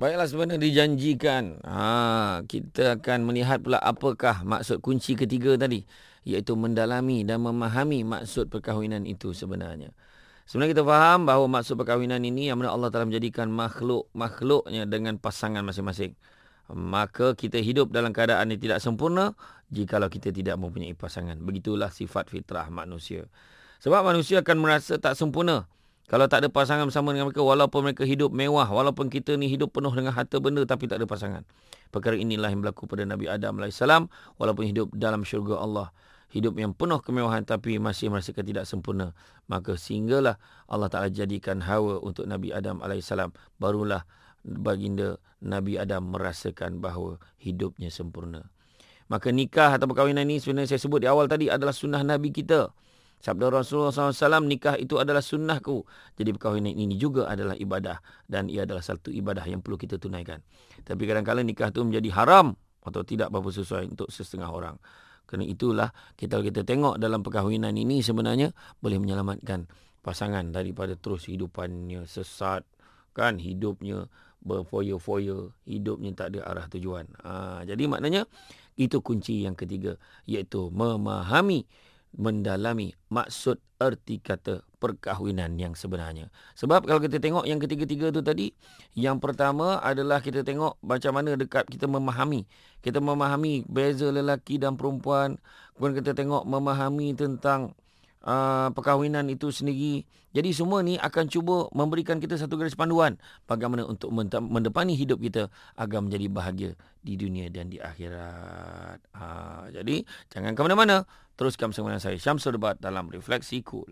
Baiklah sebenarnya dijanjikan ha, kita akan melihat pula apakah maksud kunci ketiga tadi iaitu mendalami dan memahami maksud perkahwinan itu sebenarnya. Sebenarnya kita faham bahawa maksud perkahwinan ini yang mana Allah telah menjadikan makhluk-makhluknya dengan pasangan masing-masing. Maka kita hidup dalam keadaan yang tidak sempurna jikalau kita tidak mempunyai pasangan. Begitulah sifat fitrah manusia. Sebab manusia akan merasa tak sempurna kalau tak ada pasangan bersama dengan mereka, walaupun mereka hidup mewah, walaupun kita ni hidup penuh dengan harta benda tapi tak ada pasangan. Perkara inilah yang berlaku pada Nabi Adam AS, walaupun hidup dalam syurga Allah. Hidup yang penuh kemewahan tapi masih merasakan tidak sempurna. Maka sehinggalah Allah Ta'ala jadikan hawa untuk Nabi Adam AS. Barulah baginda Nabi Adam merasakan bahawa hidupnya sempurna. Maka nikah atau perkahwinan ini sebenarnya saya sebut di awal tadi adalah sunnah Nabi kita. Sabda Rasulullah SAW, nikah itu adalah sunnahku. Jadi perkahwinan ini juga adalah ibadah. Dan ia adalah satu ibadah yang perlu kita tunaikan. Tapi kadang-kadang nikah itu menjadi haram atau tidak berapa sesuai untuk setengah orang. Kerana itulah kita kita tengok dalam perkahwinan ini sebenarnya boleh menyelamatkan pasangan daripada terus hidupannya sesat. Kan hidupnya berfoya-foya, hidupnya tak ada arah tujuan. Ha, jadi maknanya itu kunci yang ketiga iaitu memahami mendalami maksud erti kata perkahwinan yang sebenarnya. Sebab kalau kita tengok yang ketiga-tiga tu tadi, yang pertama adalah kita tengok macam mana dekat kita memahami. Kita memahami beza lelaki dan perempuan. Kemudian kita tengok memahami tentang uh, perkahwinan itu sendiri. Jadi semua ni akan cuba memberikan kita satu garis panduan bagaimana untuk mendepani hidup kita agar menjadi bahagia di dunia dan di akhirat. Ha, jadi jangan ke mana-mana. Teruskan bersama saya Syamsul Debat dalam Refleksi Cool.